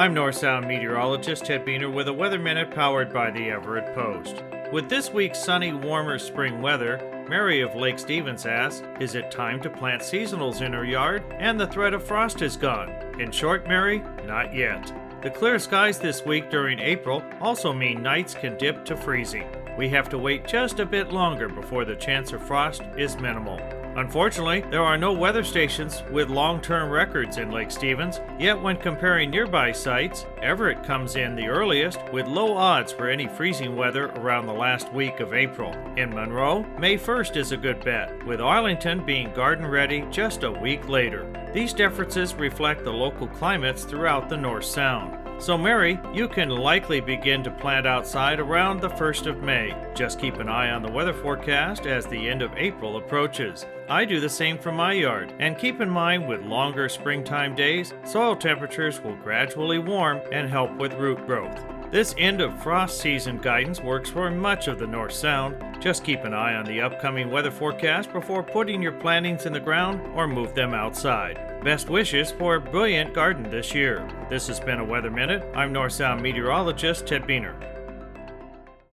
I'm North Sound meteorologist Ted Buehner with a Weather Minute powered by the Everett Post. With this week's sunny, warmer spring weather, Mary of Lake Stevens asks, Is it time to plant seasonals in her yard? And the threat of frost is gone. In short, Mary, not yet. The clear skies this week during April also mean nights can dip to freezing. We have to wait just a bit longer before the chance of frost is minimal. Unfortunately, there are no weather stations with long term records in Lake Stevens, yet, when comparing nearby sites, Everett comes in the earliest with low odds for any freezing weather around the last week of April. In Monroe, May 1st is a good bet, with Arlington being garden ready just a week later. These differences reflect the local climates throughout the North Sound. So, Mary, you can likely begin to plant outside around the 1st of May. Just keep an eye on the weather forecast as the end of April approaches. I do the same for my yard, and keep in mind with longer springtime days, soil temperatures will gradually warm and help with root growth. This end of frost season guidance works for much of the North Sound. Just keep an eye on the upcoming weather forecast before putting your plantings in the ground or move them outside. Best wishes for a brilliant garden this year. This has been a Weather Minute. I'm North Sound meteorologist Ted Buehner.